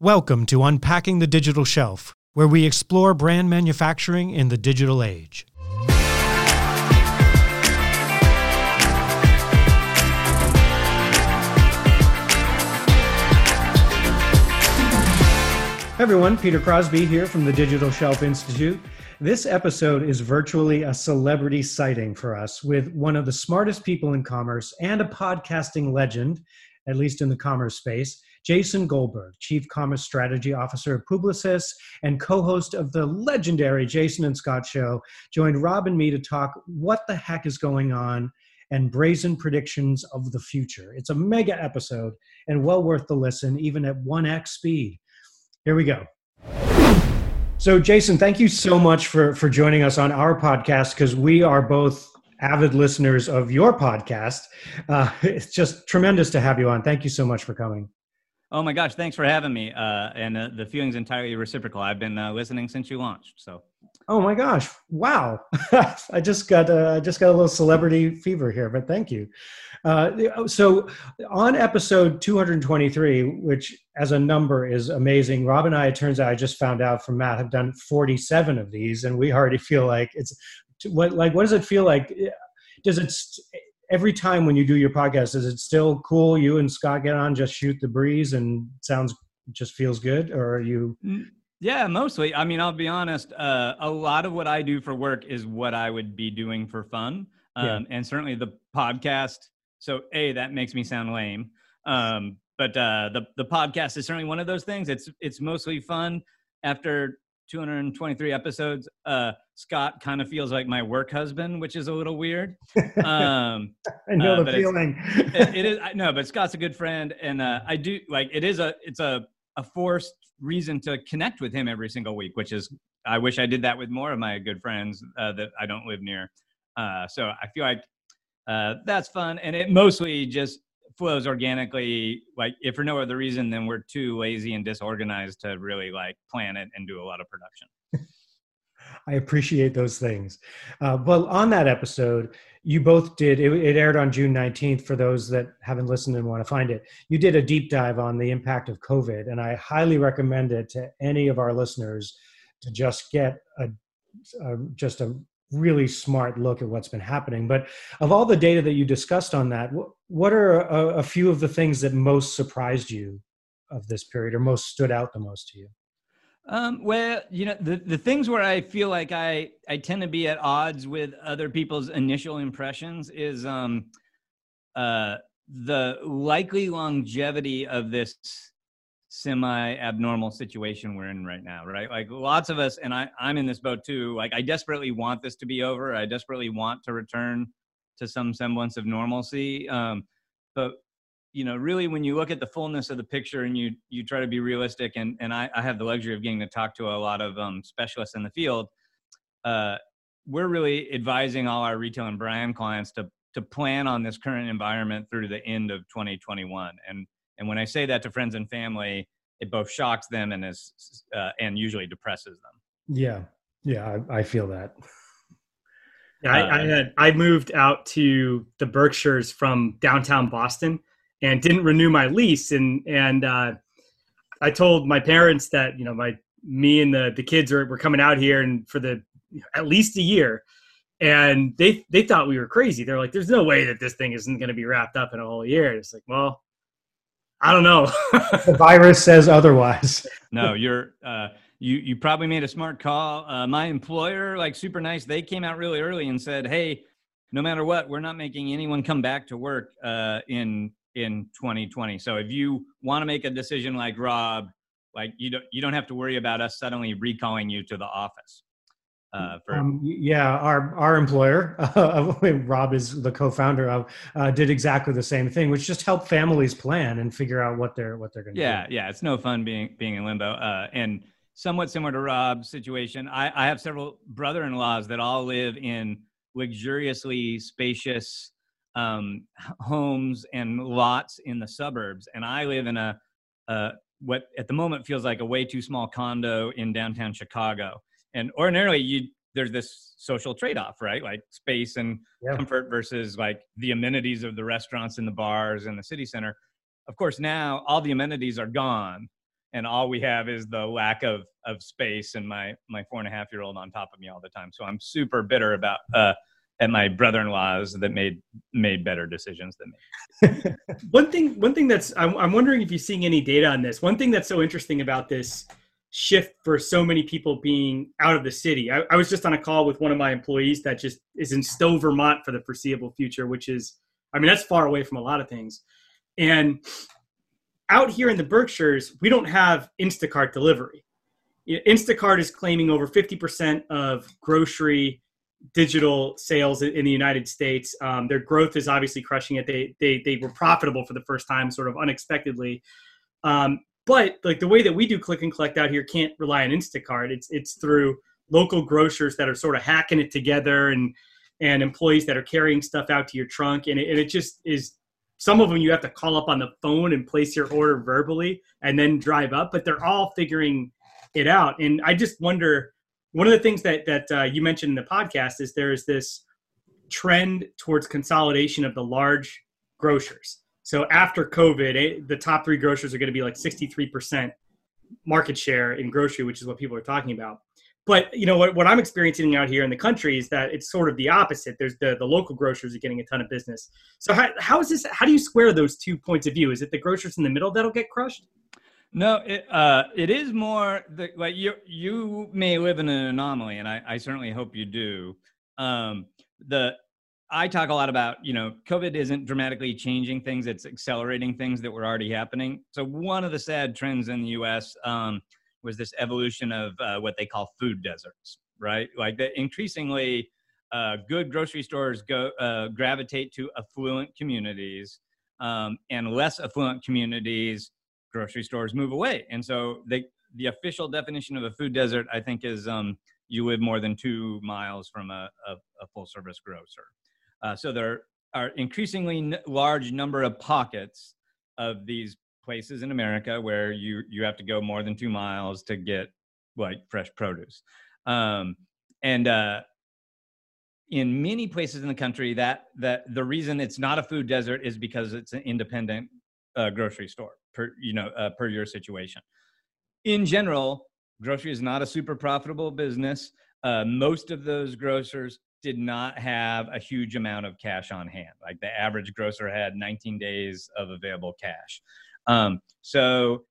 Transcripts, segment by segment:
Welcome to Unpacking the Digital Shelf, where we explore brand manufacturing in the digital age. Hey everyone, Peter Crosby here from the Digital Shelf Institute. This episode is virtually a celebrity sighting for us with one of the smartest people in commerce and a podcasting legend, at least in the commerce space. Jason Goldberg, Chief Commerce Strategy Officer of Publicis and co host of the legendary Jason and Scott Show, joined Rob and me to talk what the heck is going on and brazen predictions of the future. It's a mega episode and well worth the listen, even at 1x speed. Here we go. So, Jason, thank you so much for, for joining us on our podcast because we are both avid listeners of your podcast. Uh, it's just tremendous to have you on. Thank you so much for coming. Oh my gosh, thanks for having me. Uh, and uh, the feeling's entirely reciprocal. I've been uh, listening since you launched. So. Oh my gosh! Wow, I just got uh, I just got a little celebrity fever here, but thank you. Uh, so on episode 223, which as a number is amazing, Rob and I, it turns out I just found out from Matt, have done 47 of these, and we already feel like it's what like what does it feel like? Does it every time when you do your podcast, is it still cool? You and Scott get on, just shoot the breeze, and sounds just feels good, or are you? Mm, yeah, mostly. I mean, I'll be honest. Uh, a lot of what I do for work is what I would be doing for fun, um, yeah. and certainly the podcast. So, a that makes me sound lame, um, but uh, the the podcast is certainly one of those things. It's it's mostly fun. After 223 episodes. Uh, Scott kind of feels like my work husband, which is a little weird. Um, I know uh, the feeling. it, it is. No, but Scott's a good friend, and uh, I do like. It is a. It's a a forced reason to connect with him every single week, which is. I wish I did that with more of my good friends uh, that I don't live near. Uh, so I feel like uh, that's fun, and it mostly just flows organically like if for no other reason than we're too lazy and disorganized to really like plan it and do a lot of production. I appreciate those things. Uh, well on that episode you both did it, it, aired on june 19th for those that haven't listened and want to find it. You did a deep dive on the impact of covid and i highly recommend it to any of our listeners to just get a, a just a really smart look at what's been happening. But of all the data that you discussed on that, what are a, a, few of the things that most surprised you of this period or most stood out the most to you? Um, well, you know, the, the things where I feel like I, I tend to be at odds with other people's initial impressions is um, uh, the likely longevity of this semi abnormal situation we're in right now right? Like lots of us and i i'm in this boat too like i desperately want this to be over. I desperately want to return to some semblance of normalcy. Um but you know really when you look at the fullness of the picture and you you try to be realistic and and i, I have the luxury of getting to talk to a lot of um, specialists in the field uh we're really advising all our retail and brand clients to to plan on this current environment through the end of 2021 and and when I say that to friends and family, it both shocks them and is uh, and usually depresses them. Yeah, yeah, I, I feel that. Yeah, I, I, uh, had I moved out to the Berkshires from downtown Boston and didn't renew my lease, and and uh, I told my parents that you know my me and the the kids are were coming out here and for the at least a year, and they they thought we were crazy. They're like, "There's no way that this thing isn't going to be wrapped up in a whole year." It's like, well, I don't know. the virus says otherwise. no, you're uh, you you probably made a smart call. Uh, my employer, like super nice, they came out really early and said, "Hey, no matter what, we're not making anyone come back to work uh, in in 2020. So if you want to make a decision like Rob, like you don't you don't have to worry about us suddenly recalling you to the office." Uh, for um, yeah, our our employer, uh, Rob is the co-founder of, uh, did exactly the same thing, which just helped families plan and figure out what they're what they're going to yeah, do. Yeah, yeah, it's no fun being being in limbo. Uh, and somewhat similar to Rob's situation, I, I have several brother-in-laws that all live in luxuriously spacious um, homes and lots in the suburbs, and I live in a, a what at the moment feels like a way too small condo in downtown Chicago and ordinarily you there's this social trade-off right like space and yeah. comfort versus like the amenities of the restaurants and the bars and the city center of course now all the amenities are gone and all we have is the lack of of space and my my four and a half year old on top of me all the time. So I'm super bitter about uh, at my brother-in-laws that made made better decisions than me. one thing one thing that's I'm, I'm wondering if you're seeing any data on this. One thing that's so interesting about this shift for so many people being out of the city. I, I was just on a call with one of my employees that just is in Stowe, Vermont for the foreseeable future, which is I mean that's far away from a lot of things. And out here in the Berkshires, we don't have Instacart delivery. Instacart is claiming over 50% of grocery digital sales in the United States. Um, their growth is obviously crushing it. They, they, they were profitable for the first time, sort of unexpectedly. Um, but like the way that we do click and collect out here can't rely on Instacart. It's, it's through local grocers that are sort of hacking it together and, and employees that are carrying stuff out to your trunk. And it, and it just is some of them you have to call up on the phone and place your order verbally and then drive up, but they're all figuring it out. And I just wonder one of the things that that uh, you mentioned in the podcast is there is this trend towards consolidation of the large grocers. So after COVID, eh, the top three grocers are going to be like 63% market share in grocery, which is what people are talking about. But you know what, what I'm experiencing out here in the country is that it's sort of the opposite. There's the, the local grocers are getting a ton of business. So how, how is this? How do you square those two points of view? Is it the grocers in the middle that'll get crushed? No, it, uh, it is more the, like you you may live in an anomaly, and I, I certainly hope you do. Um, the I talk a lot about you know COVID isn't dramatically changing things; it's accelerating things that were already happening. So one of the sad trends in the U.S. Um, was this evolution of uh, what they call food deserts, right? Like that increasingly uh, good grocery stores go uh, gravitate to affluent communities, um, and less affluent communities, grocery stores move away. And so they, the official definition of a food desert, I think, is um, you live more than two miles from a, a, a full service grocer. Uh, so there are increasingly large number of pockets of these places in America where you you have to go more than two miles to get like fresh produce, um, and uh, in many places in the country, that that the reason it's not a food desert is because it's an independent uh, grocery store per you know uh, per your situation. In general, grocery is not a super profitable business. Uh, most of those grocers did not have a huge amount of cash on hand. Like the average grocer had 19 days of available cash. Um, so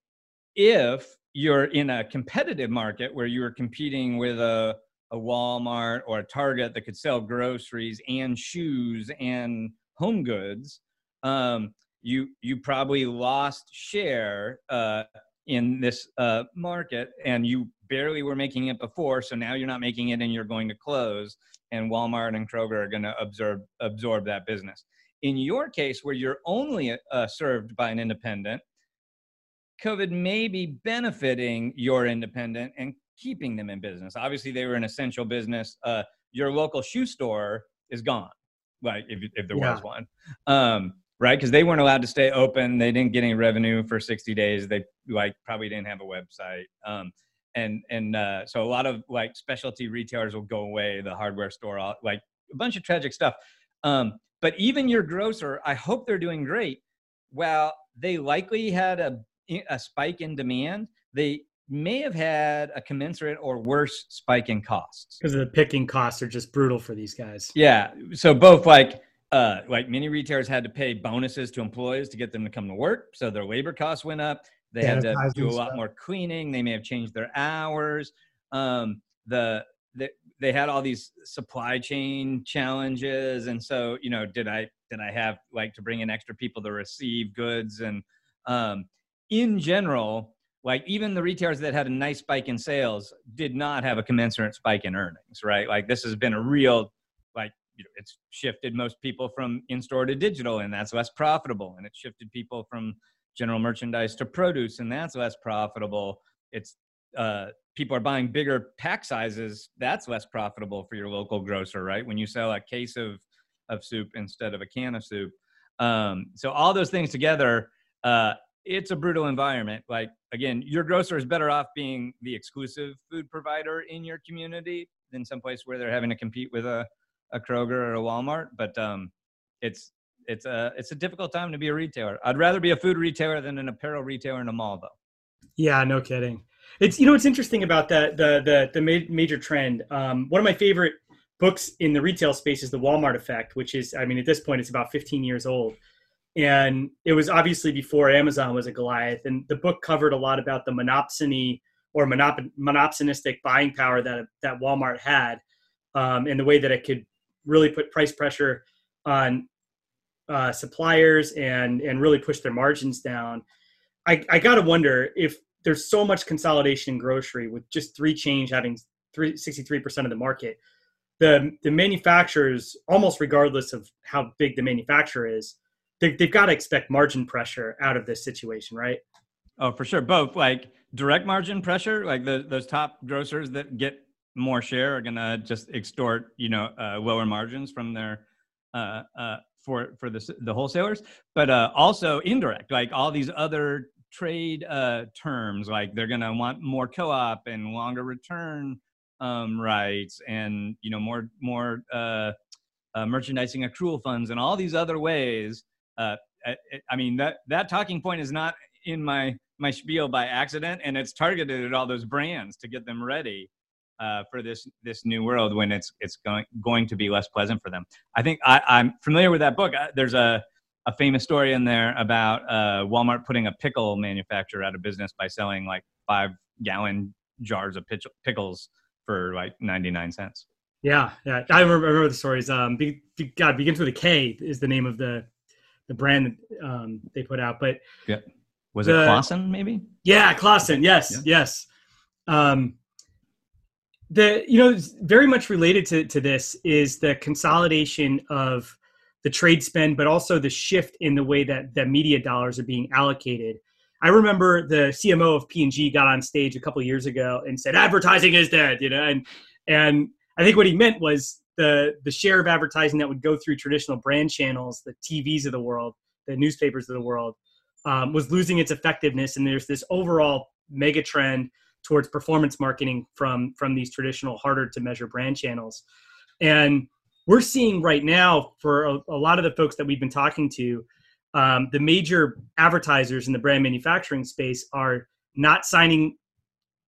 if you're in a competitive market where you are competing with a, a Walmart or a Target that could sell groceries and shoes and home goods, um, you you probably lost share uh, in this uh, market, and you barely were making it before. So now you're not making it, and you're going to close. And Walmart and Kroger are going to absorb absorb that business. In your case, where you're only uh, served by an independent, COVID may be benefiting your independent and keeping them in business. Obviously, they were an essential business. Uh, your local shoe store is gone, like if, if there yeah. was one, um, right? Because they weren't allowed to stay open. They didn't get any revenue for 60 days. They like probably didn't have a website. Um, and and uh, so a lot of like specialty retailers will go away. The hardware store, like a bunch of tragic stuff. Um, but even your grocer, I hope they're doing great. Well, they likely had a a spike in demand, they may have had a commensurate or worse spike in costs because the picking costs are just brutal for these guys. Yeah, so both like uh, like many retailers had to pay bonuses to employees to get them to come to work, so their labor costs went up. They had to do a lot more cleaning. They may have changed their hours. Um, the, the they had all these supply chain challenges, and so you know, did I did I have like to bring in extra people to receive goods and um, in general, like even the retailers that had a nice spike in sales did not have a commensurate spike in earnings, right? Like this has been a real, like, you know, it's shifted most people from in store to digital, and that's less profitable. And it shifted people from general merchandise to produce, and that's less profitable. It's uh, people are buying bigger pack sizes. That's less profitable for your local grocer, right? When you sell a case of of soup instead of a can of soup. Um, so all those things together uh, it's a brutal environment. Like again, your grocer is better off being the exclusive food provider in your community than someplace where they're having to compete with a, a Kroger or a Walmart. But um, it's it's a it's a difficult time to be a retailer. I'd rather be a food retailer than an apparel retailer in a mall, though. Yeah, no kidding. It's you know it's interesting about that the the the major trend. Um, one of my favorite books in the retail space is the Walmart Effect, which is I mean at this point it's about 15 years old, and it was obviously before Amazon was a Goliath. And the book covered a lot about the monopsony or monop- monopsonistic buying power that that Walmart had, um, and the way that it could really put price pressure on uh, suppliers and and really push their margins down. I, I got to wonder if there's so much consolidation in grocery with just three chains having three, 63% of the market. The, the manufacturers, almost regardless of how big the manufacturer is, they, they've got to expect margin pressure out of this situation, right? Oh, for sure. Both like direct margin pressure, like the, those top grocers that get more share are to just extort, you know, uh, lower margins from their uh, uh, for for the the wholesalers, but uh, also indirect, like all these other trade uh, terms, like they're going to want more co-op and longer return um, rights, and you know more more uh, uh, merchandising accrual funds, and all these other ways. Uh, I, I mean that that talking point is not in my my spiel by accident, and it's targeted at all those brands to get them ready uh, for this this new world when it's it's going going to be less pleasant for them. I think I, I'm familiar with that book. There's a a famous story in there about uh, Walmart putting a pickle manufacturer out of business by selling like five gallon jars of pickles for like 99 cents. Yeah, yeah, I remember, I remember the stories. Um, be, be, God begins with a K is the name of the the brand um, they put out. But yeah, was the, it Claussen maybe? Yeah, Claussen. Yes, yeah. yes. Um, the you know very much related to, to this is the consolidation of the trade spend but also the shift in the way that the media dollars are being allocated. I remember the cmo of p&g got on stage a couple years ago and said advertising is dead you know and and i think what he meant was the the share of advertising that would go through traditional brand channels the tvs of the world the newspapers of the world um, was losing its effectiveness and there's this overall mega trend towards performance marketing from from these traditional harder to measure brand channels. And we're seeing right now for a, a lot of the folks that we've been talking to um, the major advertisers in the brand manufacturing space are not signing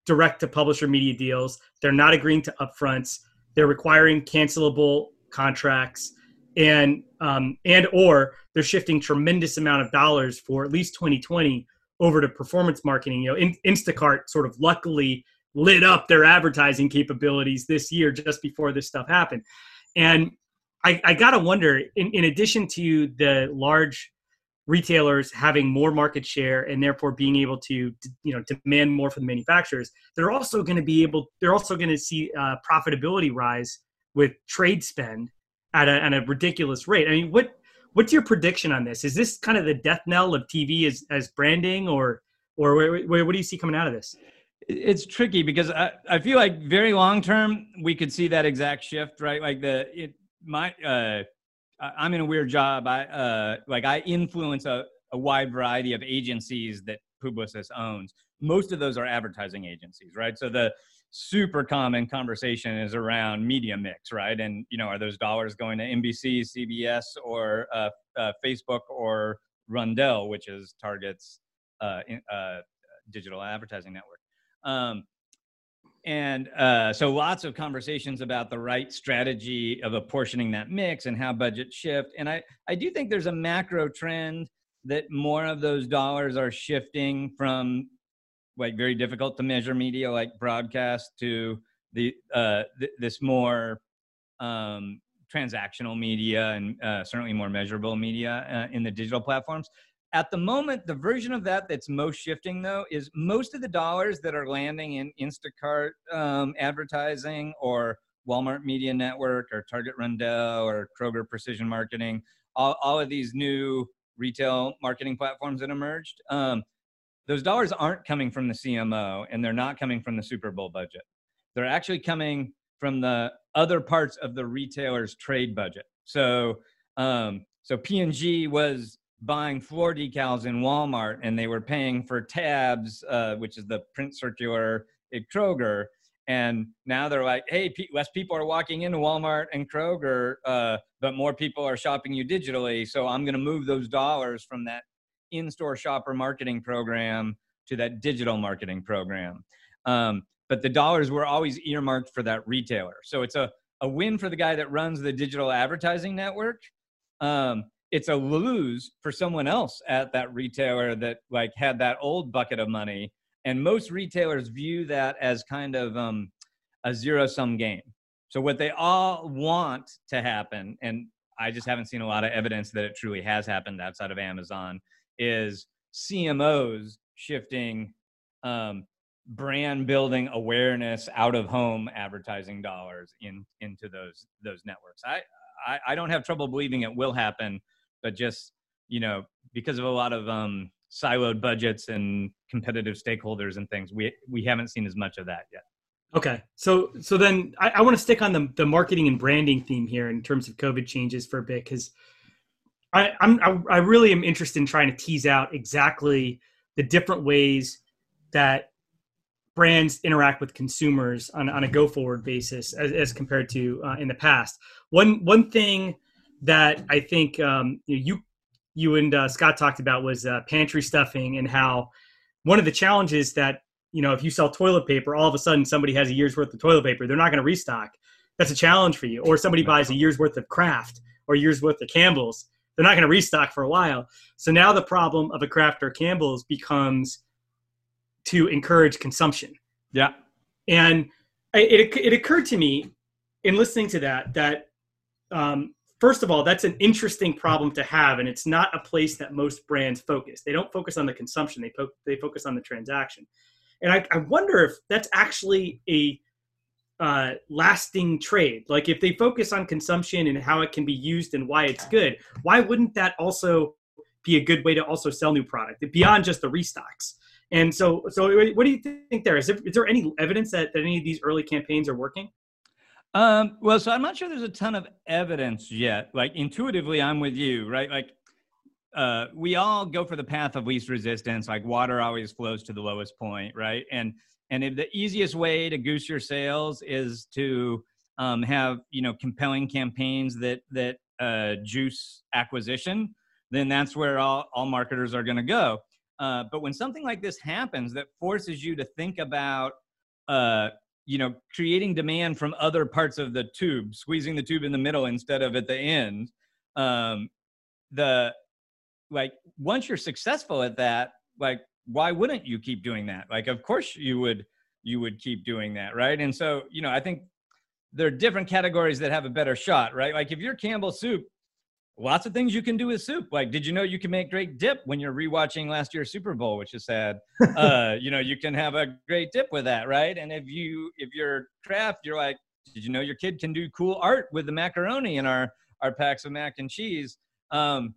direct to publisher media deals. They're not agreeing to upfronts. They're requiring cancelable contracts. And um, and or they're shifting tremendous amount of dollars for at least 2020 over to performance marketing. You know, in, Instacart sort of luckily lit up their advertising capabilities this year just before this stuff happened. And I, I got to wonder, in, in addition to the large retailers having more market share and therefore being able to, you know demand more from the manufacturers, they're also going to be able, they're also going to see uh, profitability rise with trade spend at a, at a ridiculous rate. I mean, what what's your prediction on this? Is this kind of the death knell of TV as as branding, or or where, where, what do you see coming out of this? It's tricky because I, I feel like very long term we could see that exact shift, right? Like the it my uh, I'm in a weird job. I uh, like I influence a, a wide variety of agencies that Publicis owns. Most of those are advertising agencies, right? So the super common conversation is around media mix, right? And you know, are those dollars going to NBC, CBS, or uh, uh, Facebook or Roundel, which is Target's uh, in, uh, digital advertising network? Um, and uh, so lots of conversations about the right strategy of apportioning that mix and how budgets shift. And I, I do think there's a macro trend that more of those dollars are shifting from like very difficult to measure media like broadcast to the uh, th- this more um, transactional media and uh, certainly more measurable media uh, in the digital platforms. At the moment, the version of that that's most shifting though is most of the dollars that are landing in Instacart um, advertising or Walmart Media Network or Target Roundel or Kroger Precision Marketing, all, all of these new retail marketing platforms that emerged. Um, those dollars aren't coming from the CMO and they're not coming from the Super Bowl budget. They're actually coming from the other parts of the retailer's trade budget. So, um, so P&G was buying floor decals in Walmart and they were paying for tabs, uh, which is the print circular at Kroger. And now they're like, hey, less people are walking into Walmart and Kroger, uh, but more people are shopping you digitally. So I'm going to move those dollars from that in-store shopper marketing program to that digital marketing program. Um, but the dollars were always earmarked for that retailer. So it's a, a win for the guy that runs the digital advertising network. Um, it's a lose for someone else at that retailer that like had that old bucket of money. And most retailers view that as kind of um, a zero sum game. So what they all want to happen, and I just haven't seen a lot of evidence that it truly has happened outside of Amazon, is CMOs shifting um, brand building awareness out of home advertising dollars in into those those networks. I, I, I don't have trouble believing it will happen, but just you know because of a lot of um, siloed budgets and competitive stakeholders and things, we we haven't seen as much of that yet. Okay, so so then I, I want to stick on the the marketing and branding theme here in terms of COVID changes for a bit because I I'm I, I really am interested in trying to tease out exactly the different ways that brands interact with consumers on, on a go forward basis as, as compared to uh, in the past. One one thing that I think um, you you and uh, Scott talked about was uh, pantry stuffing and how one of the challenges that you know if you sell toilet paper, all of a sudden somebody has a year's worth of toilet paper, they're not going to restock. That's a challenge for you. Or somebody buys a year's worth of Kraft or a year's worth of Campbell's, they're not going to restock for a while. So now the problem of a Kraft or Campbell's becomes to encourage consumption. Yeah. And it, it occurred to me in listening to that, that um, first of all, that's an interesting problem to have. And it's not a place that most brands focus. They don't focus on the consumption. They, po- they focus on the transaction. And I, I wonder if that's actually a uh, lasting trade. Like if they focus on consumption and how it can be used and why it's good, why wouldn't that also be a good way to also sell new product beyond just the restocks? And so, so what do you think there? Is there, is there any evidence that, that any of these early campaigns are working? Um, well, so I'm not sure there's a ton of evidence yet. Like intuitively, I'm with you, right? Like uh, we all go for the path of least resistance. Like water always flows to the lowest point, right? And and if the easiest way to goose your sales is to um, have you know compelling campaigns that that uh, juice acquisition, then that's where all all marketers are going to go. Uh, but when something like this happens that forces you to think about, uh, you know, creating demand from other parts of the tube, squeezing the tube in the middle instead of at the end, um, the like once you're successful at that, like why wouldn't you keep doing that? Like, of course you would you would keep doing that, right? And so, you know, I think there are different categories that have a better shot, right? Like if you're Campbell Soup, lots of things you can do with soup. Like, did you know you can make great dip when you're rewatching last year's Super Bowl, which is sad. uh, you know, you can have a great dip with that, right? And if you if you're Kraft, you're like, did you know your kid can do cool art with the macaroni in our our packs of mac and cheese? Um,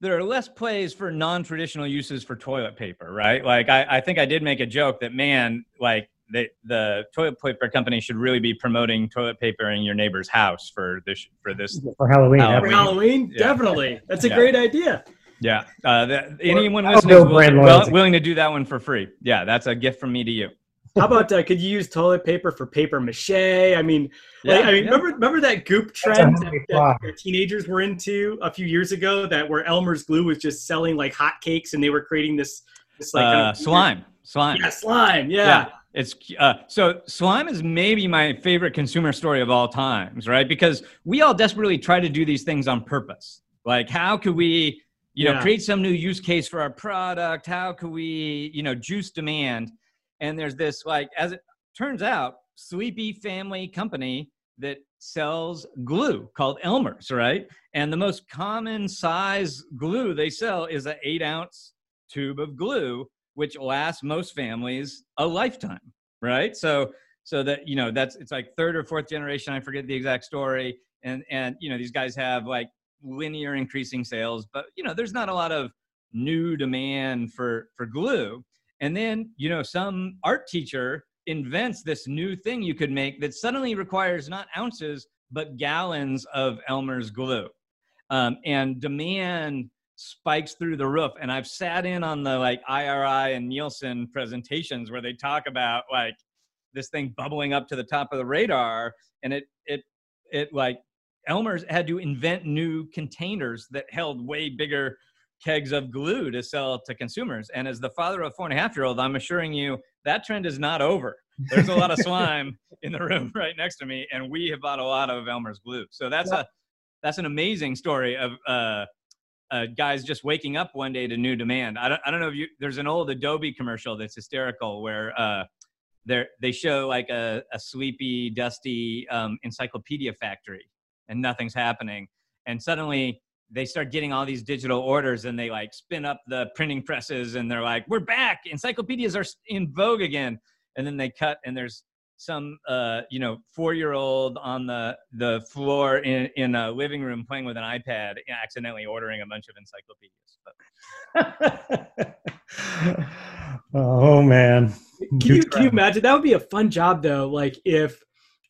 there are less plays for non-traditional uses for toilet paper, right? Like I, I think I did make a joke that man, like the the toilet paper company should really be promoting toilet paper in your neighbor's house for this for this for Halloween. Halloween. For Halloween, yeah. definitely. That's a yeah. great idea. Yeah. Uh, the, anyone listening is willing, willing to do that one for free. Yeah, that's a gift from me to you. How about uh, could you use toilet paper for paper mache? I mean, yeah, like, I mean, yeah. remember remember that goop trend that, that, that, teenagers were into a few years ago, that where Elmer's glue was just selling like hotcakes, and they were creating this this like uh, slime, slime, yeah, slime, yeah. yeah. It's uh, so slime is maybe my favorite consumer story of all times, right? Because we all desperately try to do these things on purpose. Like, how could we, you know, create some new use case for our product? How could we, you know, juice demand? And there's this like, as it turns out, sleepy family company that sells glue called Elmer's, right? And the most common size glue they sell is an eight ounce tube of glue which lasts most families a lifetime, right? So so that you know that's it's like third or fourth generation. I forget the exact story, and and you know these guys have like linear increasing sales, but you know there's not a lot of new demand for for glue. And then you know some art teacher invents this new thing you could make that suddenly requires not ounces but gallons of Elmer's glue. Um, and demand spikes through the roof. And I've sat in on the like IRI and Nielsen presentations where they talk about like this thing bubbling up to the top of the radar. And it, it, it like Elmer's had to invent new containers that held way bigger kegs of glue to sell to consumers. And as the father of a four and a half year old, I'm assuring you that trend is not over. There's a lot of slime in the room right next to me, and we have bought a lot of Elmer's glue. So that's a that's an amazing story of uh, uh, guys just waking up one day to new demand. I don't, I don't know if you there's an old Adobe commercial that's hysterical where uh, they they show like a, a sleepy, dusty um, encyclopedia factory, and nothing's happening, and suddenly they start getting all these digital orders and they like spin up the printing presses and they're like we're back! Encyclopedias are in vogue again! And then they cut and there's some uh, you know four year old on the the floor in in a living room playing with an ipad accidentally ordering a bunch of encyclopedias oh man. Can you, can you imagine? That would be a fun job though like if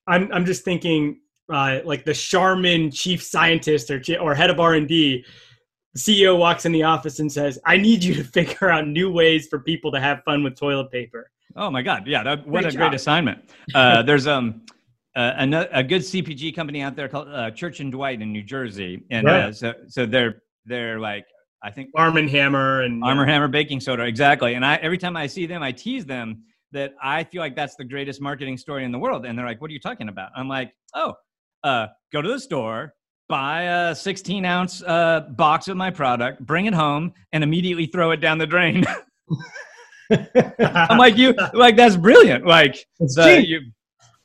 i'm i'm just thinking uh, like the Charmin chief scientist or or head of R and D, CEO walks in the office and says, "I need you to figure out new ways for people to have fun with toilet paper." Oh my God! Yeah, that, what great a job. great assignment. Uh, there's um uh, a, a, good CPG company out there called uh, Church and Dwight in New Jersey, and right. uh, so so they're they're like I think Arm and Hammer and Arm and Hammer baking soda exactly. And I every time I see them, I tease them that I feel like that's the greatest marketing story in the world, and they're like, "What are you talking about?" I'm like, "Oh, uh, go to the store, buy a 16 ounce uh, box of my product, bring it home, and immediately throw it down the drain. I'm like you, like that's brilliant. Like the, you,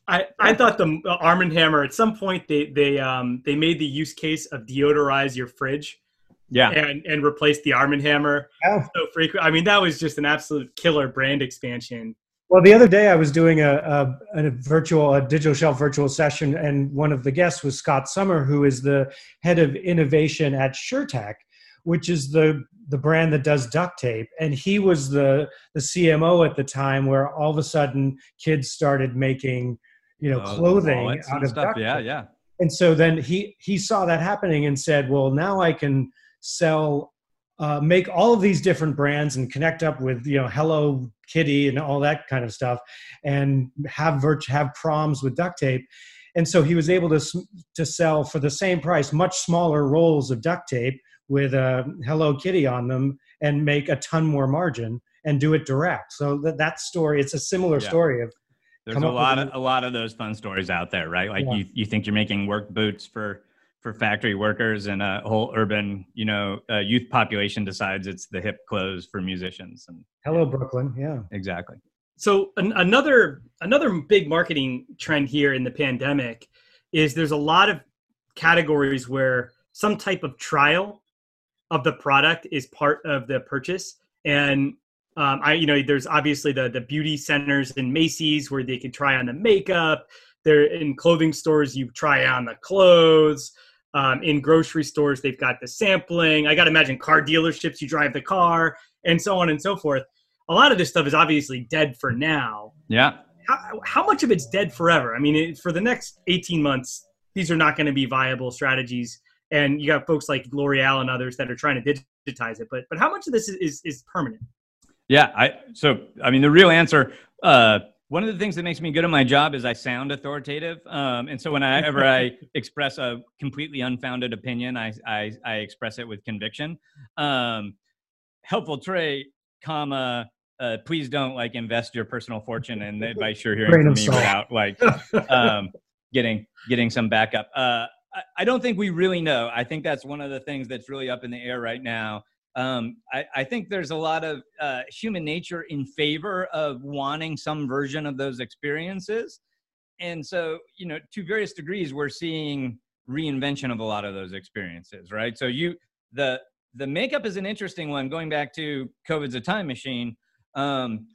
I, I thought the Arm and Hammer at some point they they um they made the use case of deodorize your fridge, yeah, and and replace the Arm and Hammer yeah. so frequent. I mean that was just an absolute killer brand expansion. Well, the other day I was doing a, a, a, virtual, a digital shelf virtual session, and one of the guests was Scott Summer, who is the head of innovation at ShurTech, which is the the brand that does duct tape. And he was the the CMO at the time, where all of a sudden kids started making, you know, oh, clothing out of stuff. duct yeah, tape. yeah. And so then he he saw that happening and said, "Well, now I can sell uh, make all of these different brands and connect up with you know Hello Kitty and all that kind of stuff, and have virt- have proms with duct tape. And so he was able to to sell for the same price much smaller rolls of duct tape with a Hello Kitty on them and make a ton more margin and do it direct. So that that story, it's a similar yeah. story of. There's a lot of a lot of those fun stories out there, right? Like yeah. you, you think you're making work boots for for factory workers and a whole urban, you know, uh, youth population decides it's the hip clothes for musicians. And hello, yeah. Brooklyn. Yeah, exactly. So an- another another big marketing trend here in the pandemic is there's a lot of categories where some type of trial of the product is part of the purchase and um, I, you know, there's obviously the the beauty centers in Macy's where they can try on the makeup. There in clothing stores, you try on the clothes. Um, in grocery stores, they've got the sampling. I got to imagine car dealerships, you drive the car, and so on and so forth. A lot of this stuff is obviously dead for now. Yeah. How, how much of it's dead forever? I mean, it, for the next 18 months, these are not going to be viable strategies. And you got folks like L'Oreal and others that are trying to digitize it. But but how much of this is, is, is permanent? Yeah. I so I mean the real answer. Uh, one of the things that makes me good at my job is I sound authoritative. Um, and so whenever I express a completely unfounded opinion, I, I, I express it with conviction. Um, helpful trait, comma, uh, please don't like invest your personal fortune in the advice you're hearing from me without like um, getting getting some backup. Uh, I, I don't think we really know. I think that's one of the things that's really up in the air right now um, I, I, think there's a lot of uh, human nature in favor of wanting some version of those experiences. And so, you know, to various degrees, we're seeing reinvention of a lot of those experiences, right? So you, the, the makeup is an interesting one. Going back to COVID's a time machine, um,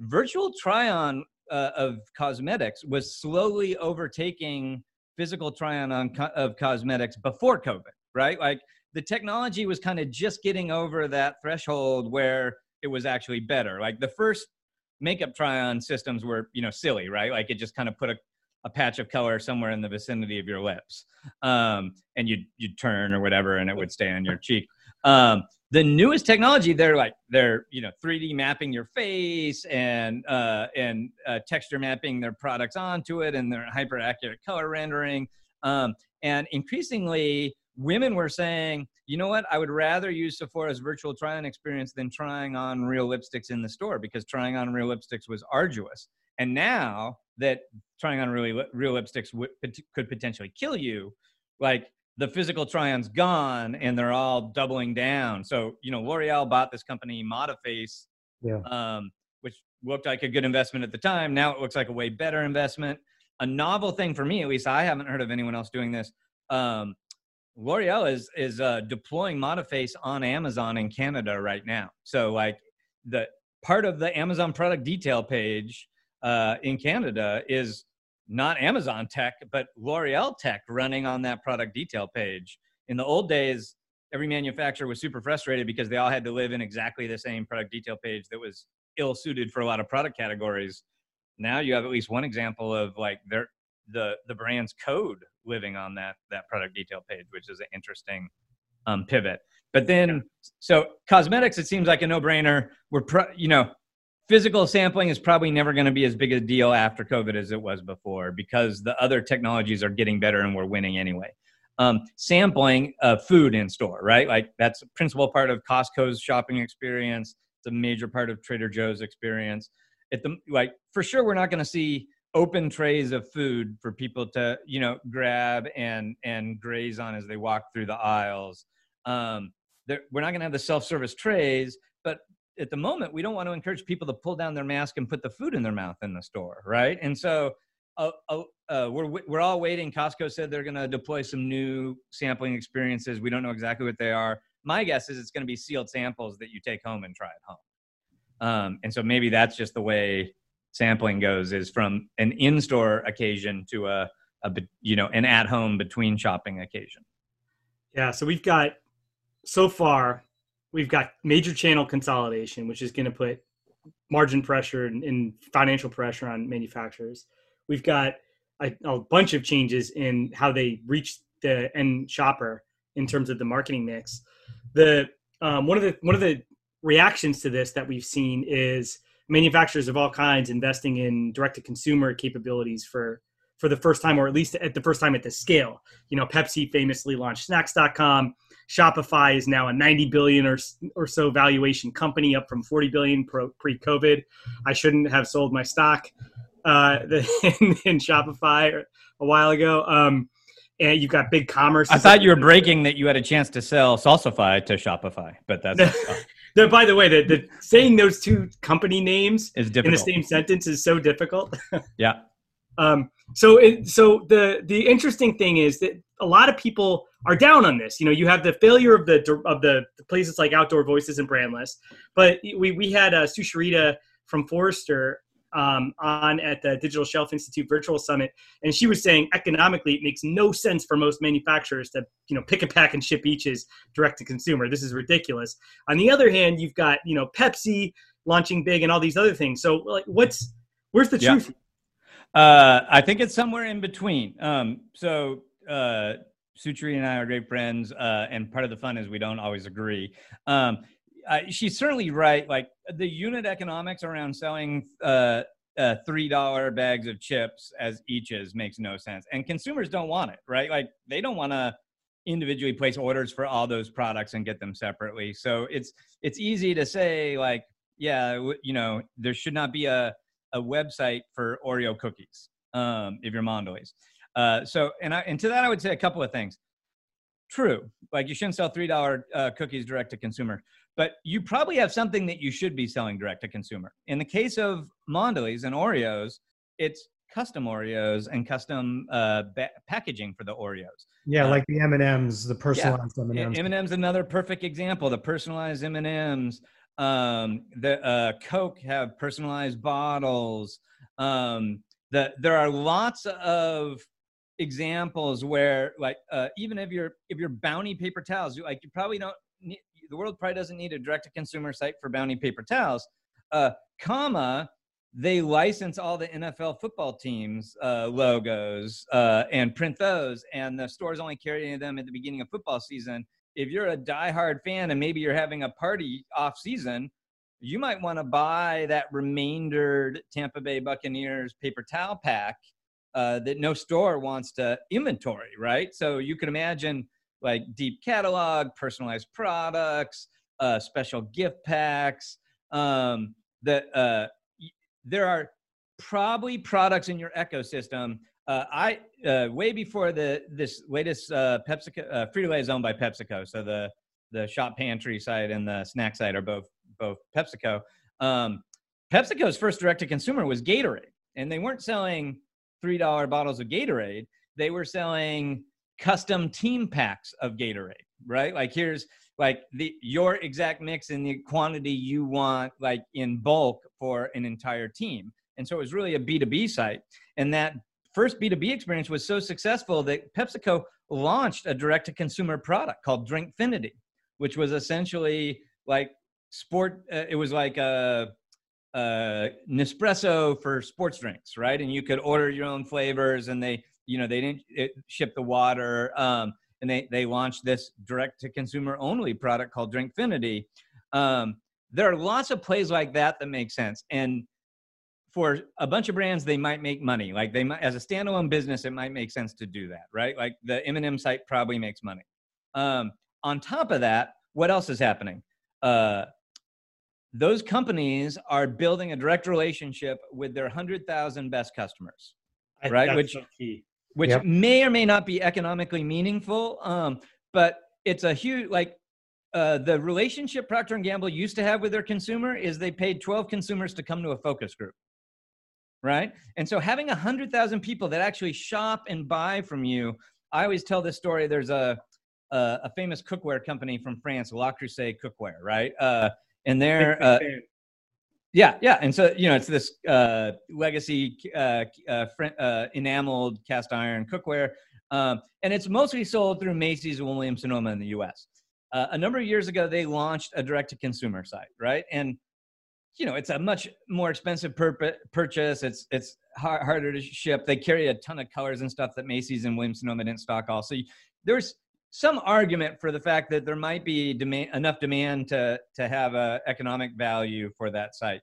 virtual try-on uh, of cosmetics was slowly overtaking physical try-on on co- of cosmetics before COVID, right? Like the technology was kind of just getting over that threshold where it was actually better. Like the first makeup try on systems were, you know, silly, right? Like it just kind of put a, a patch of color somewhere in the vicinity of your lips. Um, and you'd, you'd turn or whatever and it would stay on your cheek. Um, the newest technology, they're like, they're, you know, 3D mapping your face and, uh, and uh, texture mapping their products onto it and they're hyper accurate color rendering. Um, and increasingly, women were saying, you know what, I would rather use Sephora's virtual try-on experience than trying on real lipsticks in the store because trying on real lipsticks was arduous. And now that trying on really real lipsticks w- could potentially kill you, like the physical try-on's gone and they're all doubling down. So, you know, L'Oreal bought this company Modiface, yeah. um, which looked like a good investment at the time. Now it looks like a way better investment. A novel thing for me, at least I haven't heard of anyone else doing this. Um, L'Oreal is is uh, deploying Modiface on Amazon in Canada right now. So like the part of the Amazon product detail page uh, in Canada is not Amazon tech, but L'Oreal tech running on that product detail page. In the old days, every manufacturer was super frustrated because they all had to live in exactly the same product detail page that was ill suited for a lot of product categories. Now you have at least one example of like their the the brand's code living on that that product detail page, which is an interesting um, pivot. But then, yeah. so cosmetics, it seems like a no brainer. We're pro, you know physical sampling is probably never going to be as big a deal after COVID as it was before because the other technologies are getting better and we're winning anyway. Um, sampling uh, food in store, right? Like that's a principal part of Costco's shopping experience. It's a major part of Trader Joe's experience. At the like for sure, we're not going to see open trays of food for people to you know grab and and graze on as they walk through the aisles. Um, we're not going to have the self-service trays, but at the moment we don't want to encourage people to pull down their mask and put the food in their mouth in the store right? And so uh, uh, we're we're all waiting. Costco said they're going to deploy some new sampling experiences. We don't know exactly what they are. My guess is it's going to be sealed samples that you take home and try at home. Um, and so maybe that's just the way sampling goes is from an in-store occasion to a, a you know an at-home between shopping occasion yeah so we've got so far we've got major channel consolidation, which is going to put margin pressure and, and, financial pressure on manufacturers. We've got a, a, bunch of changes in how they reach the end shopper in terms of the marketing mix. The um, one of the one of the reactions to this that we've seen is manufacturers of all kinds investing in direct to consumer capabilities for for the first time, or at least at the first time at the scale. You know, Pepsi famously launched Snacks.com. Shopify is now a 90 billion or, or so valuation company, up from 40 billion pre-COVID. I shouldn't have sold my stock uh, in, in, Shopify a while ago. Um, and you've got BigCommerce. I thought you were breaking that you had a chance to sell Salsify to Shopify, but that's. by the way, the, the saying those two company names is in the same sentence is so difficult. yeah. Um, so, it, so the the interesting thing is that a lot of people are down on this. You know, you have the failure of the of the, places like Outdoor Voices and Brandless, but we we had uh, Sucharita from Forrester um, on at the Digital Shelf Institute Virtual Summit, and she was saying economically it makes no sense for most manufacturers to you know pick a pack and ship eaches direct to consumer. This is ridiculous. On the other hand, you've got you know Pepsi launching big and all these other things. So like, what's where's the truth? Uh, I think it's somewhere in between. Um, so uh, Sutri and I are great friends, uh, and part of the fun is we don't always agree. Um, she's certainly right. Like the unit economics around selling uh, uh, three dollar bags of chips as eaches makes no sense, and consumers don't want it, right? Like they don't want to individually place orders for all those products and get them separately. So it's it's easy to say like, yeah, you know, there should not be a a website for Oreo cookies um, if you're Mondelez. Uh, so, and, I, and to that, I would say a couple of things. True, like you shouldn't sell three dollar uh, cookies direct to consumer, but you probably have something that you should be selling direct to consumer. In the case of Mondelez and Oreos, it's custom Oreos and custom uh, ba- packaging for the Oreos. Yeah, uh, like the M and M's, the personalized yeah, M and M's. M and M's another perfect example. The personalized M and M's. Um, the uh, Coke have personalized bottles. Um, the, there are lots of examples where, like, uh, even if you're if you're Bounty paper towels, you like you probably don't. The world probably doesn't need a direct to consumer site for Bounty paper towels. Uh, comma, they license all the NFL football teams uh, logos uh, and print those, and the stores only carry them at the beginning of football season if you're a diehard fan and maybe you're having a party off season, you might want to buy that remaindered Tampa Bay Buccaneers paper towel pack uh, that no store wants to inventory, right? So you can imagine like deep catalog, personalized products, uh, special gift packs. Um, that uh, there are probably products in your ecosystem. Uh, I uh, way before the this latest uh, PepsiCo uh, Frito Lay is owned by PepsiCo, so the the shop pantry side and the snack side are both both PepsiCo. Um, PepsiCo's first direct to consumer was Gatorade, and they weren't selling three dollar bottles of Gatorade. They were selling custom team packs of Gatorade, right? Like here's like the your exact mix and the quantity you want, like in bulk for an entire team. And so it was really a B2B site. And that first B2B experience was so successful that PepsiCo launched a direct to consumer product called Drinkfinity, which was essentially like sport, uh, it was like a, a Nespresso for sports drinks, right? And you could order your own flavors and they, you know, they didn't ship the water. Um, and they, they launched this direct to consumer only product called Drinkfinity. Um, there are lots of plays like that that make sense. And for a bunch of brands, they might make money. Like they might, as a standalone business, it might make sense to do that, right? Like the M&M site probably makes money. Um, on top of that, what else is happening? Uh, those companies are building a direct relationship with their 100,000 best customers, right? Which, so which yep. may or may not be economically meaningful, um, but it's a huge, like uh, the relationship Procter and Gamble used to have with their consumer is they paid 12 consumers to come to a focus group right? And so having a hundred thousand people that actually shop and buy from you, I always tell this story. There's a a, a famous cookware company from France, la Creuset Cookware, right? Uh, and they're uh, yeah, yeah. And so you know, it's this uh, legacy uh, uh, uh, enameled cast iron cookware, um, and it's mostly sold through Macy's and Williams Sonoma in the U.S. Uh, a number of years ago, they launched a direct-to-consumer site, right? And you know it's a much more expensive pur- purchase it's it's hard, harder to ship they carry a ton of colors and stuff that macy's and williams sonoma didn't stock also there's some argument for the fact that there might be demand, enough demand to to have a economic value for that site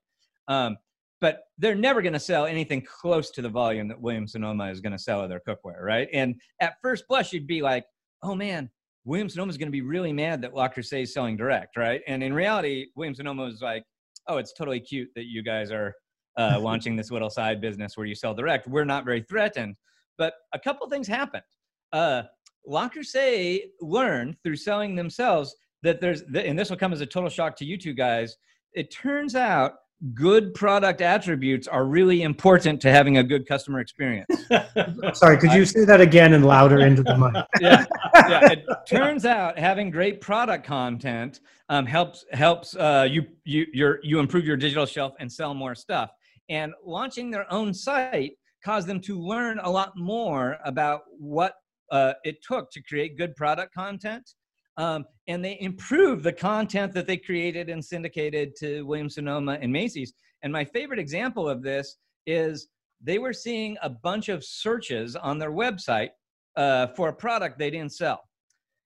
um, but they're never going to sell anything close to the volume that williams sonoma is going to sell of their cookware right and at first blush you'd be like oh man williams sonoma is going to be really mad that Le Creuset is selling direct right and in reality williams sonoma is like oh, it's totally cute that you guys are uh, launching this little side business where you sell direct. We're not very threatened. But a couple things happened. Uh, Le Creuset learned through selling themselves that there's, and this will come as a total shock to you two guys. It turns out good product attributes are really important to having a good customer experience. Sorry, could you say that again and louder into the mic? yeah, yeah. It turns out having great product content um, helps helps uh, you you your you improve your digital shelf and sell more stuff. And launching their own site caused them to learn a lot more about what uh, it took to create good product content um, and they improved the content that they created and syndicated to Williams Sonoma and Macy's. And my favorite example of this is they were seeing a bunch of searches on their website uh, for a product they didn't sell.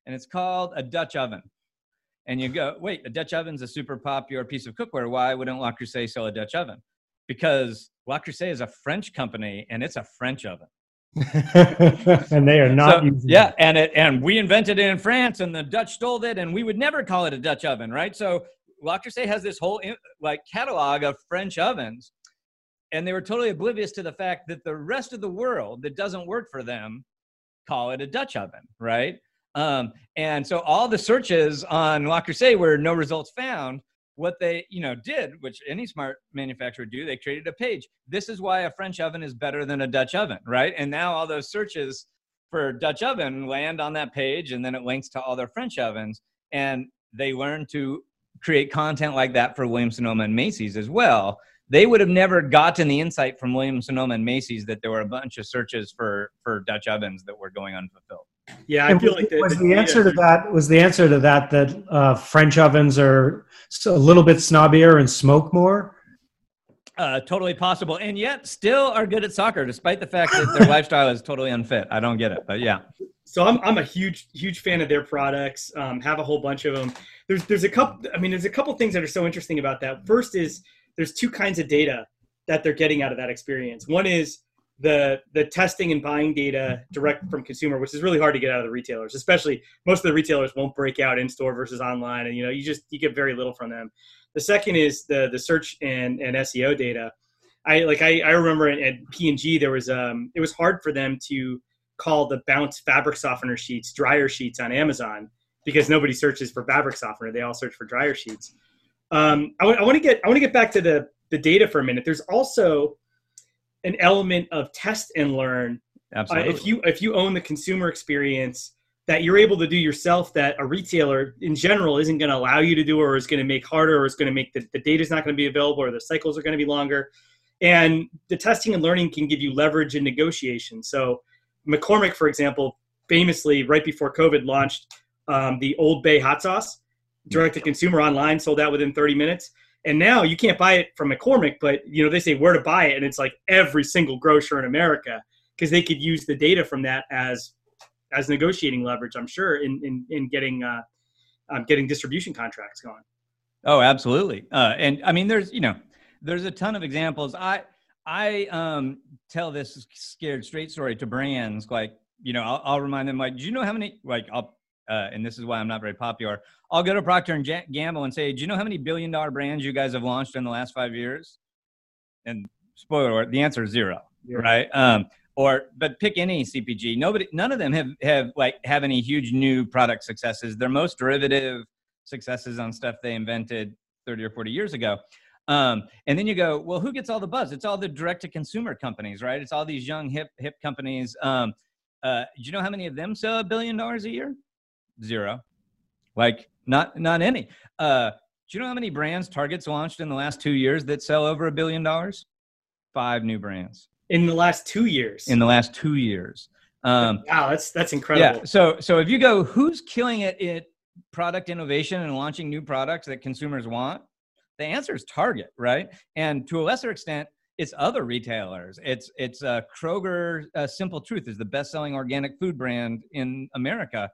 And it's called a Dutch oven. And you go, wait, a Dutch oven's a super popular piece of cookware. Why wouldn't Le Creuset sell a Dutch oven? Because La Creuset is a French company and it's a French oven. and they are not so, yeah and it and we invented it in france and the dutch stole it and we would never call it a dutch oven right? So Le Creuset has this whole like catalog of french ovens and they were totally oblivious to the fact that the rest of the world that doesn't work for them call it a dutch oven right? Um, and so all the searches on Le Creuset where no results found what they you know did which any smart manufacturer do they created a page. This is why a french oven is better than a dutch oven right? And now all those searches for dutch oven land on that page and then it links to all their french ovens. And they learn to create content like that for williams sonoma and macy's as well. They would have never gotten the insight from williams sonoma and macy's that there were a bunch of searches for for dutch ovens that were going unfulfilled yeah, I feel like the, was the, the answer to that was the answer to that that uh, French ovens are a little bit snobbier and smoke more. Uh, totally possible, and yet still are good at soccer, despite the fact that their lifestyle is totally unfit. I don't get it, but yeah. So I'm I'm a huge huge fan of their products. Um, have a whole bunch of them. There's there's a couple. I mean, there's a couple things that are so interesting about that. First is there's two kinds of data that they're getting out of that experience. One is the the testing and buying data direct from consumer, which is really hard to get out of the retailers. Especially most of the retailers won't break out in store versus online, and you know you just you get very little from them. The second is the the search and, and SEO data. I like I, I remember at, P and G there was um it was hard for them to call the bounce fabric softener sheets dryer sheets on Amazon because nobody searches for fabric softener; they all search for dryer sheets. Um, I, w- I want to get I want to get back to the the data for a minute. There's also an element of test and learn. Absolutely. Uh, if you if you own the consumer experience that you're able to do yourself that a retailer in general isn't going to allow you to do or is going to make harder or is going to make the, the data is not going to be available or the cycles are going to be longer and the testing and learning can give you leverage in negotiation so mccormick for example famously right before covid launched um, the old bay hot sauce direct to consumer online sold out within 30 minutes and now you can't buy it from McCormick, but you know they say where to buy it, and it's like every single grocer in America because they could use the data from that as as negotiating leverage. I'm sure in in, in getting uh, um, getting distribution contracts going. Oh, absolutely. Uh, and I mean, there's you know, there's a ton of examples. I I um, tell this scared straight story to brands like you know I'll, I'll remind them like, do you know how many like I'll uh, and this is why I'm not very popular. I'll go to Procter and Gamble and say, "Do you know how many billion dollar brands you guys have launched in the last five years?" And spoiler alert, the answer is zero, yeah. right? Um, or but pick any CPG. Nobody, none of them have have like have any huge new product successes. They're most derivative successes on stuff they invented 30 or 40 years ago. Um, and then you go, well, who gets all the buzz? It's all the direct to consumer companies, right? It's all these young hip hip companies. Um, uh, do you know how many of them sell a billion dollars a year? Zero. Like not not any. Uh, do you know how many brands Target's launched in the last two years that sell over a billion dollars? Five new brands in the last two years. In the last two years. Um, wow, that's that's incredible. Yeah. So so if you go, who's killing it in product innovation and launching new products that consumers want? The answer is Target, right? And to a lesser extent, it's other retailers. It's it's uh, Kroger. Uh, Simple Truth is the best-selling organic food brand in America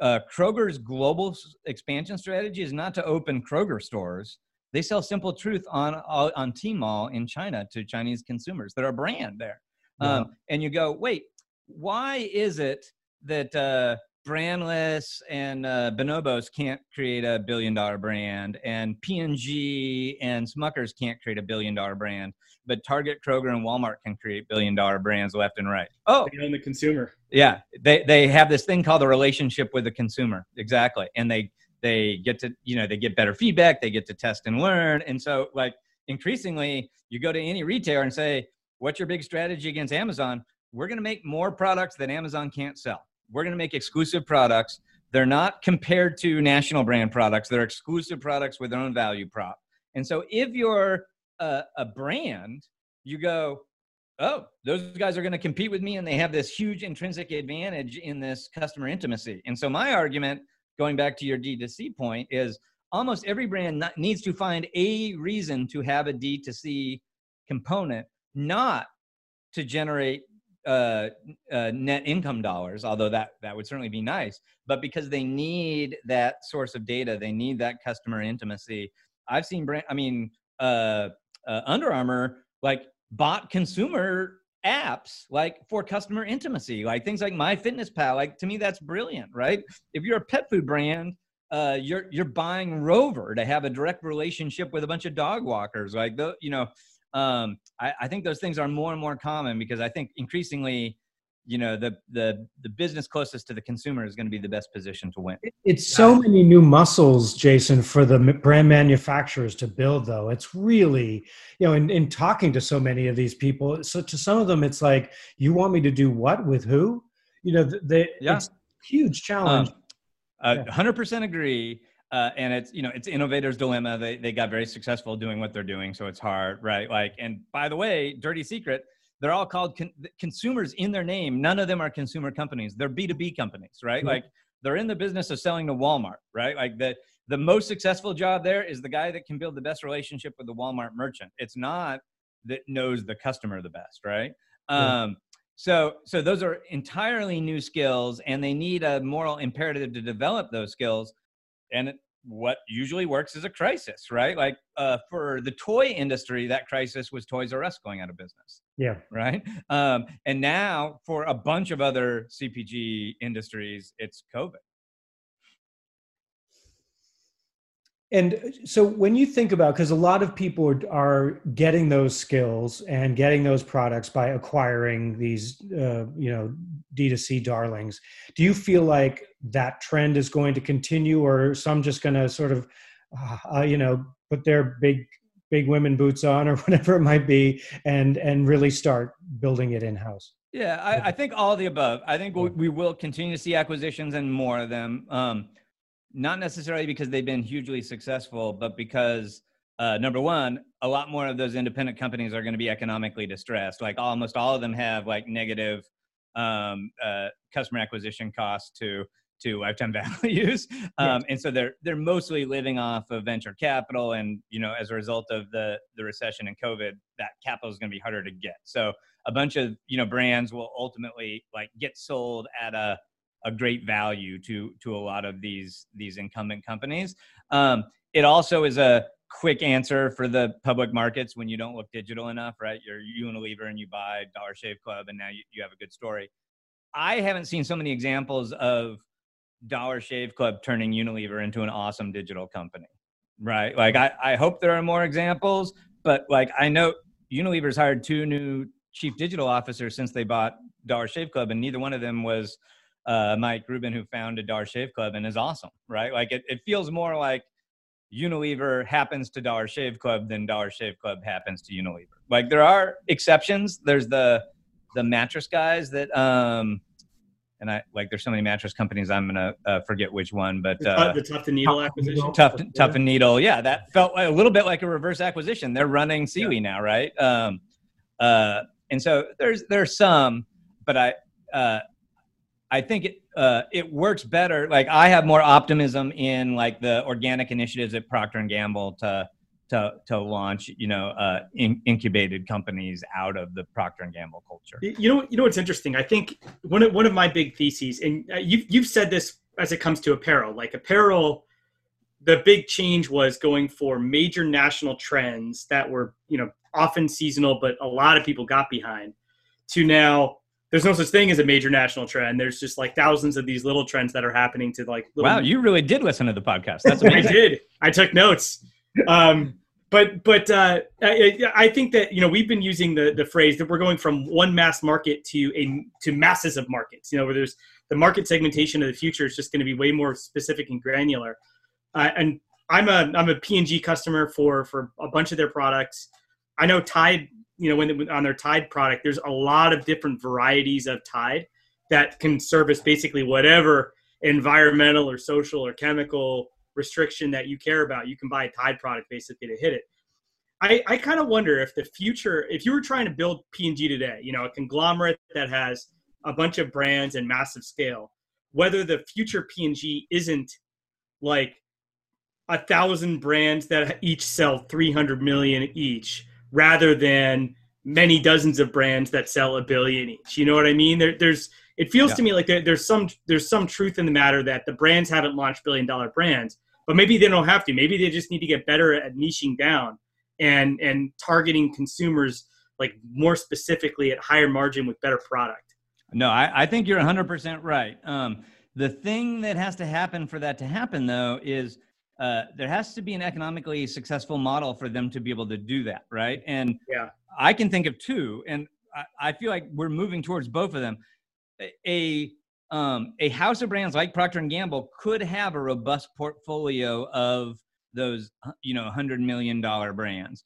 uh, Kroger's global expansion strategy is not to open Kroger stores. They sell Simple Truth on on Tmall in China to Chinese consumers. They're a brand there, yeah. um, and you go, wait, why is it that uh, Brandless and uh, Bonobos can't create a billion dollar brand, and P&G and Smuckers can't create a billion dollar brand, but Target, Kroger, and Walmart can create billion dollar brands left and right. Oh, they own the consumer. Yeah, they they have this thing called a relationship with the consumer, exactly, and they they get to you know they get better feedback, they get to test and learn, and so like increasingly, you go to any retailer and say, "What's your big strategy against Amazon?" We're going to make more products that Amazon can't sell we're going to make exclusive products. They're not compared to national brand products. They're exclusive products with their own value prop. And so if you're a, a brand, you go, oh, those guys are going to compete with me and they have this huge intrinsic advantage in this customer intimacy. And so my argument, going back to your D2C point, is almost every brand needs to find a reason to have a D2C component, not to generate uh, uh, net income dollars, although that that would certainly be nice. But because they need that source of data, they need that customer intimacy. I've seen brand. I mean, uh, uh, Under Armour like bought consumer apps like for customer intimacy, like things like MyFitnessPal. Like to me, that's brilliant, right? If you're a pet food brand, uh, you're you're buying Rover to have a direct relationship with a bunch of dog walkers. Like the you know um, I, I, think those things are more and more common because I think increasingly, you know, the the the business closest to the consumer is going to be the best position to win. It's so many new muscles, Jason, for the brand manufacturers to build. Though it's really, you know, in, in talking to so many of these people, so to some of them, it's like, you want me to do what with who? You know, they yeah. it's huge challenge. Um, hundred percent agree. Uh, and it's you know it's innovators dilemma. They, they got very successful doing what they're doing so it's hard right? Like and by the way dirty secret they're all called con- consumers in their name. None of them are consumer companies. They're b2b companies right? Mm-hmm. like they're in the business of selling to walmart right? Like the the most successful job there is the guy that can build the best relationship with the walmart merchant. It's not that knows the customer the best right? Yeah. um so so those are entirely new skills and they need a moral imperative to develop those skills. And what usually works is a crisis, right? Like uh, for the toy industry, that crisis was Toys R Us going out of business. Yeah. Right. Um, and now for a bunch of other CPG industries, it's COVID. And so when you think about, because a lot of people are getting those skills and getting those products by acquiring these, uh, you know, D2C darlings, do you feel like that trend is going to continue or some just going to sort of, uh, you know, put their big, big women boots on or whatever it might be and, and really start building it in house? Yeah, I, I, think all the above. I think we, we will continue to see acquisitions and more of them. Um, not necessarily because they've been hugely successful, but because uh, number one, a lot more of those independent companies are going to be economically distressed. Like almost all of them have like negative um, uh, customer acquisition costs to to lifetime values, um, yes. and so they're they're mostly living off of venture capital. And you know, as a result of the the recession and COVID, that capital is going to be harder to get. So a bunch of you know brands will ultimately like get sold at a a great value to to a lot of these these incumbent companies. Um, it also is a quick answer for the public markets when you don't look digital enough, right? You're Unilever and you buy Dollar Shave Club, and now you, you have a good story. I haven't seen so many examples of Dollar Shave Club turning Unilever into an awesome digital company, right? Like I, I hope there are more examples, but like I know Unilever's hired two new chief digital officers since they bought Dollar Shave Club, and neither one of them was uh, Mike Dubin, who founded Dollar Shave Club, and is awesome, right? Like it, it feels more like Unilever happens to Dollar Shave Club than Dollar Shave Club happens to Unilever. Like there are exceptions. There's the the mattress guys that um and I like there's so many mattress companies I'm gonna uh, forget which one, but uh, the Tuft and Needle acquisition. Tuft, Tuft and Needle, yeah, that felt a little bit like a reverse acquisition. They're running Sealy yeah. now, right? Um, uh, and so there's there's some, but I uh, I think it uh, it works better. Like I have more optimism in like the organic initiatives at Procter and Gamble to to to launch you know uh, in, incubated companies out of the Procter and Gamble culture. You know you know what's interesting. I think one of one of my big theses, and uh, you've you've said this as it comes to apparel. Like apparel, the big change was going for major national trends that were you know often seasonal, but a lot of people got behind. To now there's no such thing as a major national trend. There's just like thousands of these little trends that are happening to like. wow, you really did listen to the podcast. That's amazing. I did. I took notes. Um, but but uh, I, I, think that you know we've been using the the phrase that we're going from one mass market to a to masses of markets. You know where there's the market segmentation of the future is just going to be way more specific and granular. Uh, and I'm a I'm a P&G customer for for a bunch of their products. I know Tide you know, when on their Tide product, there's a lot of different varieties of Tide that can service basically whatever environmental or social or chemical restriction that you care about. You can buy a Tide product basically to hit it. I, I kind of wonder if the future, if you were trying to build P&G today, you know, a conglomerate that has a bunch of brands and massive scale, whether the future P&G isn't like a thousand brands that each sell 300 million each rather than many dozens of brands that sell a billion each. You know what I mean? There, there's it feels yeah. to me like there, there's some there's some truth in the matter that the brands haven't launched billion dollar brands, but maybe they don't have to. Maybe they just need to get better at niching down and and targeting consumers like more specifically at higher margin with better product. No, I, I think you're 100% right. Um, the thing that has to happen for that to happen, though, is uh, there has to be an economically successful model for them to be able to do that, right? And yeah, I can think of two, and I, I feel like we're moving towards both of them. A um, a house of brands like Procter and Gamble could have a robust portfolio of those, you know, hundred million dollar brands.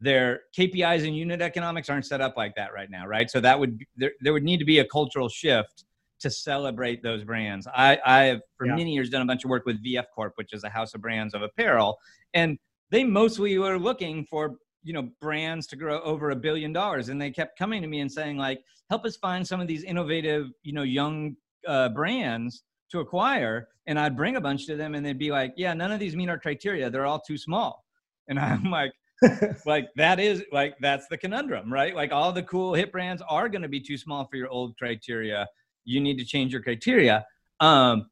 Their KPIs and unit economics aren't set up like that right now, right? So that would there, there would need to be a cultural shift to celebrate those brands. I, I have for yeah. many years done a bunch of work with VF Corp, which is a house of brands of apparel, and they mostly were looking for you know brands to grow over a billion dollars, and they kept coming to me and saying like, help us find some of these innovative, you know, young uh, brands to acquire. And I'd bring a bunch to them, and they'd be like, yeah, none of these meet our criteria. They're all too small. And I'm like, like that is like that's the conundrum, right? Like all the cool hip brands are going to be too small for your old criteria you need to change your criteria. Um,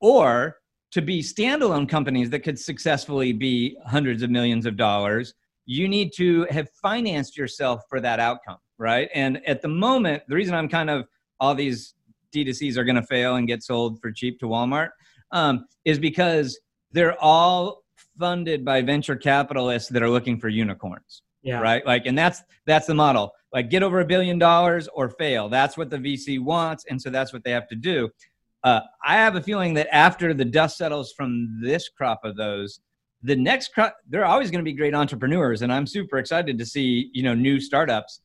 or to be standalone companies that could successfully be hundreds of millions of dollars, you need to have financed yourself for that outcome, right? And at the moment, the reason I'm kind of all these D2Cs are going to fail and get sold for cheap to Walmart um, is because they're all funded by venture capitalists that are looking for unicorns. Yeah. Right. Like, and that's that's the model. Like, get over a billion dollars or fail. That's what the VC wants, and so that's what they have to do. Uh, I have a feeling that after the dust settles from this crop of those, the next crop, they're always going to be great entrepreneurs, and I'm super excited to see you know new startups.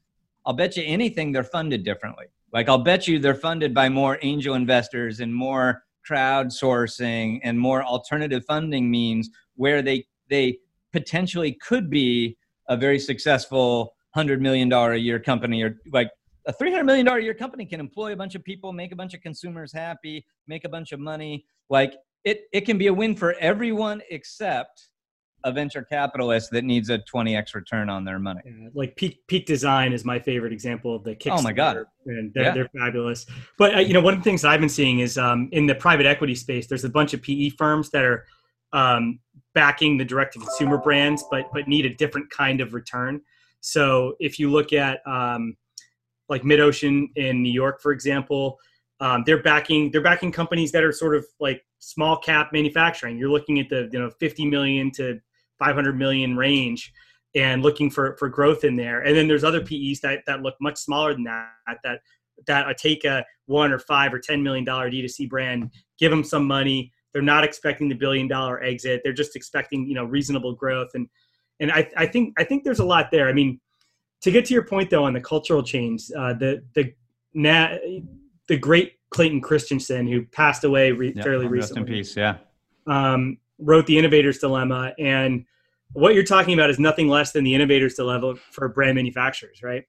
I'll bet you anything they're funded differently. Like, I'll bet you they're funded by more angel investors and more crowdsourcing and more alternative funding means where they they potentially could be a very successful hundred million dollar a year company or like a three hundred million dollar a year company can employ a bunch of people, make a bunch of consumers happy, make a bunch of money. Like it, it can be a win for everyone except a venture capitalist that needs a 20x return on their money. Yeah, like Peak Peak Design is my favorite example of the Kickstarter. Oh my god, and they're, yeah. they're fabulous. But uh, you know, one of the things I've been seeing is um, in the private equity space, there's a bunch of PE firms that are um, backing the direct to consumer brands, but but need a different kind of return. So if you look at um, like MidOcean in New York, for example, um, they're backing they're backing companies that are sort of like small cap manufacturing. You're looking at the you know 50 million to 500 million range and looking for for growth in there. And then there's other PEs that that look much smaller than that that that take a one or five or ten million dollar D2C brand, give them some money, they're not expecting the billion dollar exit. They're just expecting you know reasonable growth, and and I, I think I think there's a lot there. I mean, to get to your point though on the cultural change, uh, the the na- the great Clayton Christensen who passed away re- yep, fairly recently. in peace. Yeah. Um, wrote the Innovator's Dilemma, and what you're talking about is nothing less than the Innovator's Dilemma for brand manufacturers, right?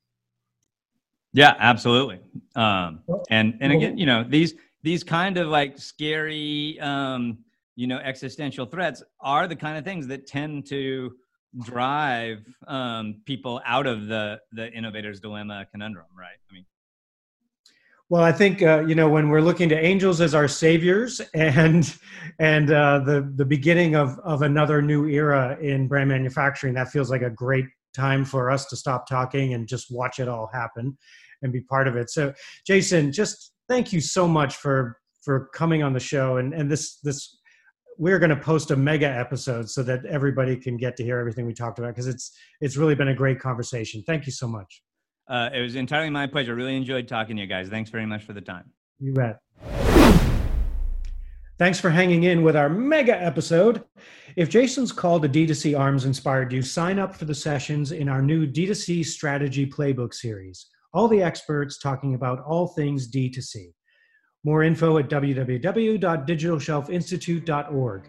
Yeah, absolutely. Um, and and again, you know these these kind of like scary um, you know existential threats are the kind of things that tend to drive um, people out of the the innovator's dilemma conundrum right? I mean well i think uh, you know when we're looking to angels as our saviors and and uh, the the beginning of of another new era in brand manufacturing that feels like a great time for us to stop talking and just watch it all happen and be part of it. So jason just thank you so much for for coming on the show and and this this we're going to post a mega episode so that everybody can get to hear everything we talked about because it's it's really been a great conversation. Thank you so much. Uh, it was entirely my pleasure. Really enjoyed talking to you guys. Thanks very much for the time. You bet. Thanks for hanging in with our mega episode. If Jason's call to D2C Arms inspired you, sign up for the sessions in our new D2C Strategy Playbook series? All the experts talking about all things D2C. More info at www.digitalshelfinstitute.org.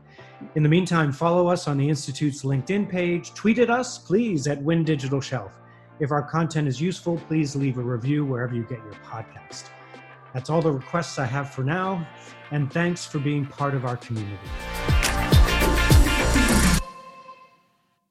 In the meantime, follow us on the Institute's LinkedIn page, tweet at us, please, at Win Digital Shelf. If our content is useful, please leave a review wherever you get your podcast. That's all the requests I have for now, and thanks for being part of our community.